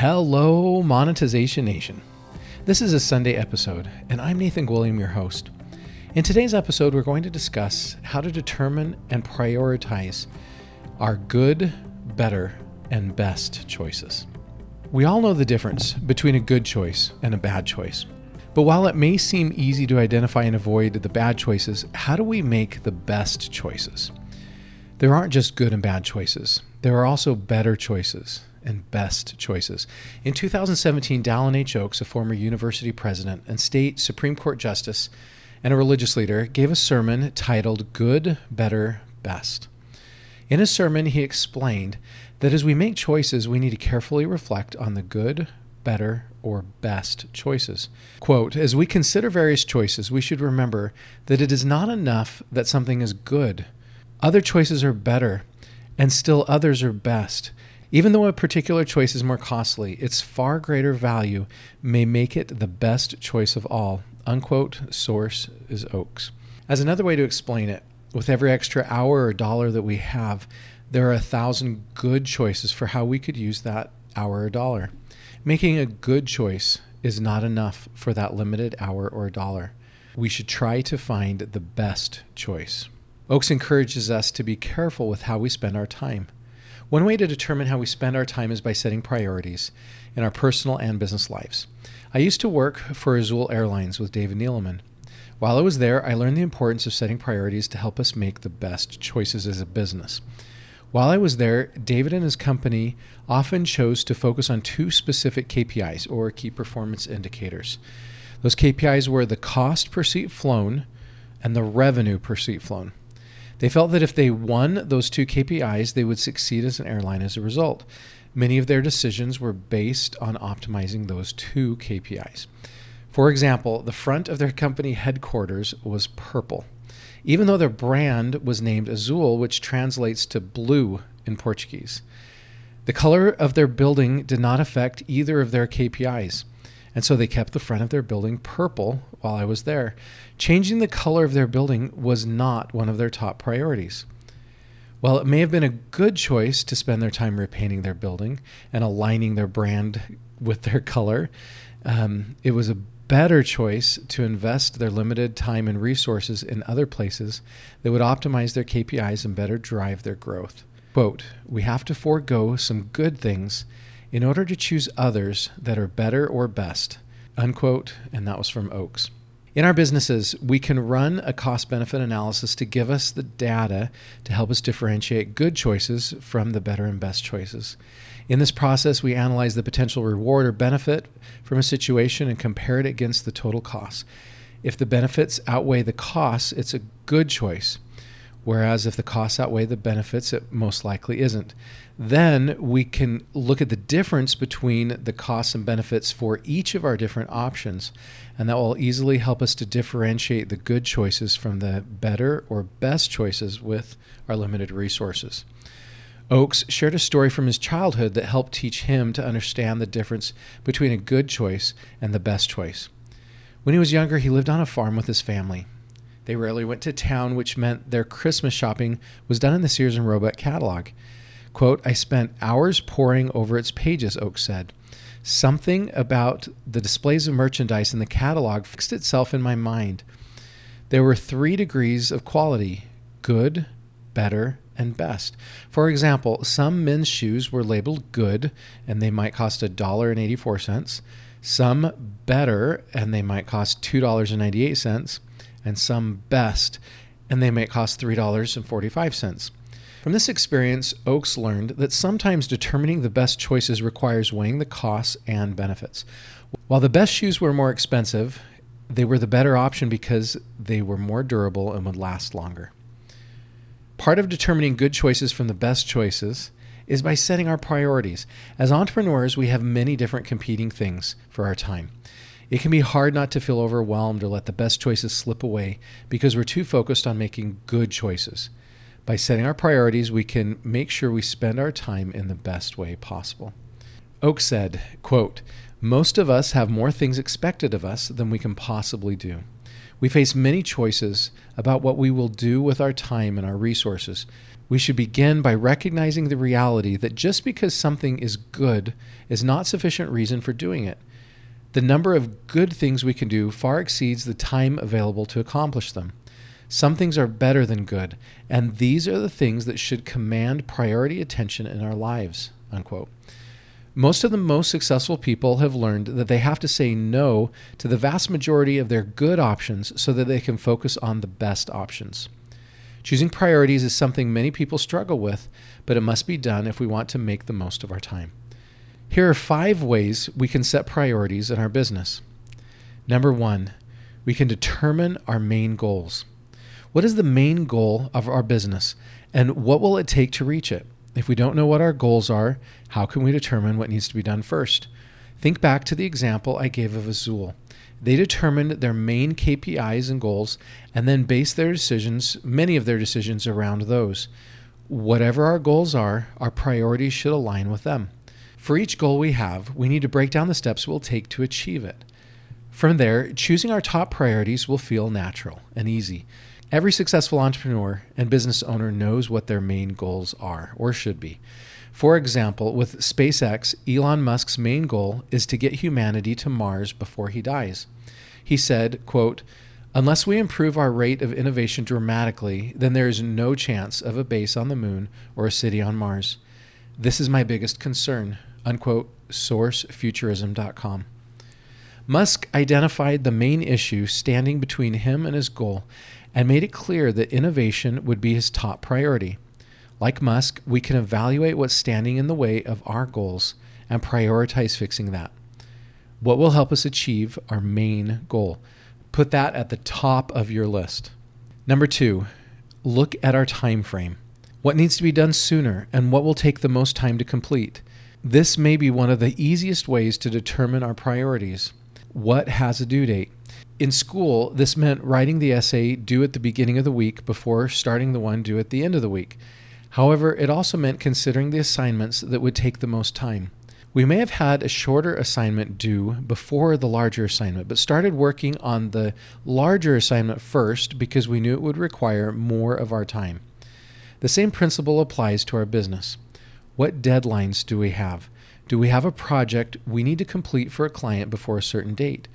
Hello, Monetization Nation. This is a Sunday episode, and I'm Nathan Gwilliam, your host. In today's episode, we're going to discuss how to determine and prioritize our good, better, and best choices. We all know the difference between a good choice and a bad choice. But while it may seem easy to identify and avoid the bad choices, how do we make the best choices? There aren't just good and bad choices, there are also better choices and best choices. In 2017, Dallin H. Oaks, a former university president and state Supreme Court justice and a religious leader, gave a sermon titled Good, Better, Best. In his sermon, he explained that as we make choices, we need to carefully reflect on the good, better, or best choices. Quote As we consider various choices, we should remember that it is not enough that something is good. Other choices are better, and still others are best. Even though a particular choice is more costly, its far greater value may make it the best choice of all. Unquote. Source is Oaks. As another way to explain it, with every extra hour or dollar that we have, there are a thousand good choices for how we could use that hour or dollar. Making a good choice is not enough for that limited hour or dollar. We should try to find the best choice. Oaks encourages us to be careful with how we spend our time. One way to determine how we spend our time is by setting priorities in our personal and business lives. I used to work for Azul Airlines with David Neeleman. While I was there, I learned the importance of setting priorities to help us make the best choices as a business. While I was there, David and his company often chose to focus on two specific KPIs or key performance indicators. Those KPIs were the cost per seat flown and the revenue per seat flown. They felt that if they won those two KPIs, they would succeed as an airline as a result. Many of their decisions were based on optimizing those two KPIs. For example, the front of their company headquarters was purple, even though their brand was named Azul, which translates to blue in Portuguese. The color of their building did not affect either of their KPIs. And so they kept the front of their building purple while I was there. Changing the color of their building was not one of their top priorities. While it may have been a good choice to spend their time repainting their building and aligning their brand with their color, um, it was a better choice to invest their limited time and resources in other places that would optimize their KPIs and better drive their growth. Quote, we have to forego some good things in order to choose others that are better or best. Unquote. And that was from Oaks. In our businesses, we can run a cost benefit analysis to give us the data to help us differentiate good choices from the better and best choices. In this process, we analyze the potential reward or benefit from a situation and compare it against the total cost. If the benefits outweigh the costs, it's a good choice. Whereas if the costs outweigh the benefits, it most likely isn't. Then we can look at the difference between the costs and benefits for each of our different options, and that will easily help us to differentiate the good choices from the better or best choices with our limited resources. Oaks shared a story from his childhood that helped teach him to understand the difference between a good choice and the best choice. When he was younger, he lived on a farm with his family. They rarely went to town, which meant their Christmas shopping was done in the Sears and Roebuck catalog. Quote, I spent hours poring over its pages, Oaks said. Something about the displays of merchandise in the catalog fixed itself in my mind. There were three degrees of quality good, better, and best. For example, some men's shoes were labeled good and they might cost $1.84, some better and they might cost $2.98 and some best, and they might cost $3.45. From this experience, Oaks learned that sometimes determining the best choices requires weighing the costs and benefits. While the best shoes were more expensive, they were the better option because they were more durable and would last longer. Part of determining good choices from the best choices is by setting our priorities. As entrepreneurs, we have many different competing things for our time. It can be hard not to feel overwhelmed or let the best choices slip away because we're too focused on making good choices. By setting our priorities, we can make sure we spend our time in the best way possible. Oak said, quote, Most of us have more things expected of us than we can possibly do. We face many choices about what we will do with our time and our resources. We should begin by recognizing the reality that just because something is good is not sufficient reason for doing it. The number of good things we can do far exceeds the time available to accomplish them. Some things are better than good, and these are the things that should command priority attention in our lives. Unquote. Most of the most successful people have learned that they have to say no to the vast majority of their good options so that they can focus on the best options. Choosing priorities is something many people struggle with, but it must be done if we want to make the most of our time. Here are five ways we can set priorities in our business. Number one, we can determine our main goals. What is the main goal of our business, and what will it take to reach it? If we don't know what our goals are, how can we determine what needs to be done first? Think back to the example I gave of Azul. They determined their main KPIs and goals and then based their decisions, many of their decisions, around those. Whatever our goals are, our priorities should align with them. For each goal we have, we need to break down the steps we'll take to achieve it. From there, choosing our top priorities will feel natural and easy. Every successful entrepreneur and business owner knows what their main goals are or should be. For example, with SpaceX, Elon Musk's main goal is to get humanity to Mars before he dies. He said, quote, Unless we improve our rate of innovation dramatically, then there is no chance of a base on the moon or a city on Mars. This is my biggest concern. Unquote, sourcefuturism.com. Musk identified the main issue standing between him and his goal and made it clear that innovation would be his top priority. Like Musk, we can evaluate what's standing in the way of our goals and prioritize fixing that. What will help us achieve our main goal? Put that at the top of your list. Number 2, look at our time frame. What needs to be done sooner and what will take the most time to complete? This may be one of the easiest ways to determine our priorities. What has a due date? In school, this meant writing the essay due at the beginning of the week before starting the one due at the end of the week. However, it also meant considering the assignments that would take the most time. We may have had a shorter assignment due before the larger assignment, but started working on the larger assignment first because we knew it would require more of our time. The same principle applies to our business. What deadlines do we have? Do we have a project we need to complete for a client before a certain date?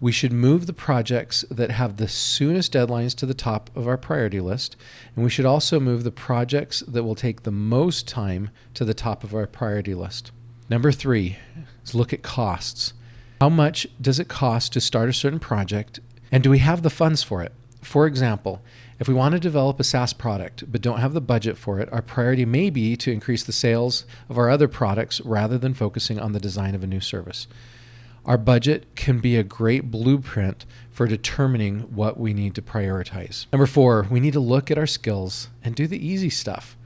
we should move the projects that have the soonest deadlines to the top of our priority list. And we should also move the projects that will take the most time to the top of our priority list. Number three is look at costs. How much does it cost to start a certain project? And do we have the funds for it? For example, if we want to develop a SaaS product but don't have the budget for it, our priority may be to increase the sales of our other products rather than focusing on the design of a new service. Our budget can be a great blueprint for determining what we need to prioritize. Number four, we need to look at our skills and do the easy stuff.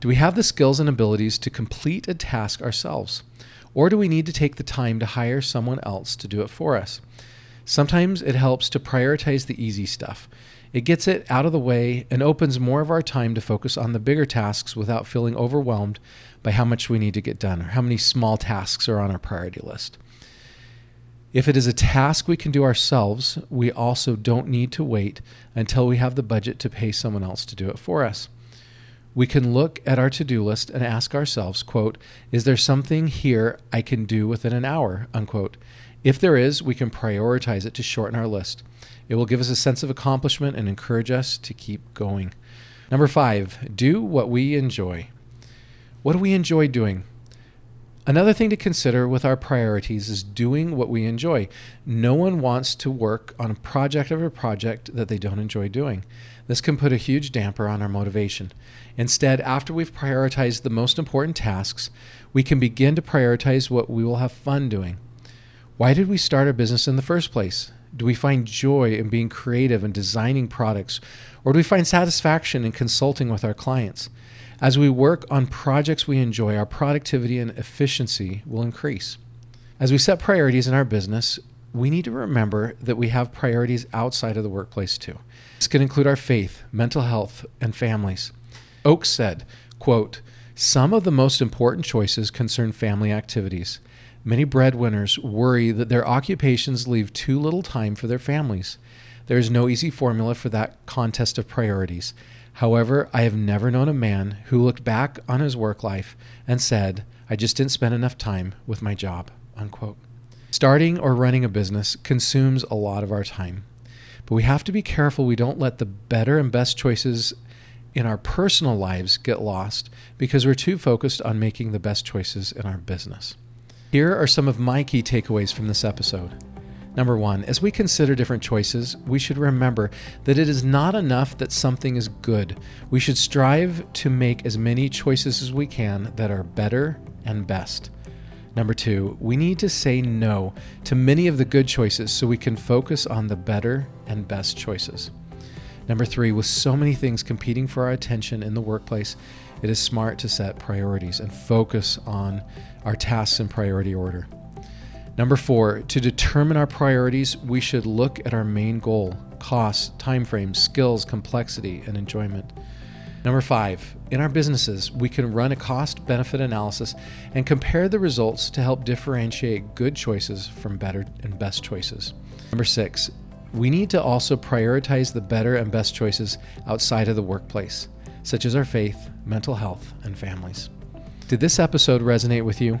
Do we have the skills and abilities to complete a task ourselves? Or do we need to take the time to hire someone else to do it for us? Sometimes it helps to prioritize the easy stuff. It gets it out of the way and opens more of our time to focus on the bigger tasks without feeling overwhelmed by how much we need to get done or how many small tasks are on our priority list. If it is a task we can do ourselves, we also don't need to wait until we have the budget to pay someone else to do it for us. We can look at our to-do list and ask ourselves, quote, is there something here I can do within an hour, unquote. If there is, we can prioritize it to shorten our list. It will give us a sense of accomplishment and encourage us to keep going. Number five, do what we enjoy. What do we enjoy doing? Another thing to consider with our priorities is doing what we enjoy. No one wants to work on a project of a project that they don't enjoy doing. This can put a huge damper on our motivation. Instead, after we've prioritized the most important tasks, we can begin to prioritize what we will have fun doing. Why did we start a business in the first place? Do we find joy in being creative and designing products? Or do we find satisfaction in consulting with our clients? As we work on projects we enjoy, our productivity and efficiency will increase. As we set priorities in our business, we need to remember that we have priorities outside of the workplace too. This can include our faith, mental health, and families. Oaks said, quote, some of the most important choices concern family activities. Many breadwinners worry that their occupations leave too little time for their families. There is no easy formula for that contest of priorities. However, I have never known a man who looked back on his work life and said, I just didn't spend enough time with my job. Unquote. Starting or running a business consumes a lot of our time, but we have to be careful we don't let the better and best choices in our personal lives get lost because we're too focused on making the best choices in our business. Here are some of my key takeaways from this episode. Number one, as we consider different choices, we should remember that it is not enough that something is good. We should strive to make as many choices as we can that are better and best. Number two, we need to say no to many of the good choices so we can focus on the better and best choices. Number three, with so many things competing for our attention in the workplace, it is smart to set priorities and focus on our tasks in priority order. Number four, to determine our priorities, we should look at our main goal costs, timeframes, skills, complexity, and enjoyment. Number five, in our businesses, we can run a cost benefit analysis and compare the results to help differentiate good choices from better and best choices. Number six, we need to also prioritize the better and best choices outside of the workplace, such as our faith, mental health, and families. Did this episode resonate with you?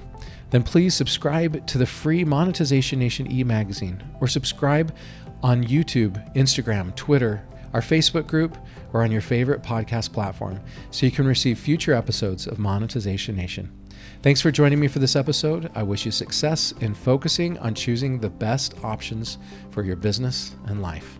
then please subscribe to the free Monetization Nation e magazine or subscribe on YouTube, Instagram, Twitter, our Facebook group, or on your favorite podcast platform so you can receive future episodes of Monetization Nation. Thanks for joining me for this episode. I wish you success in focusing on choosing the best options for your business and life.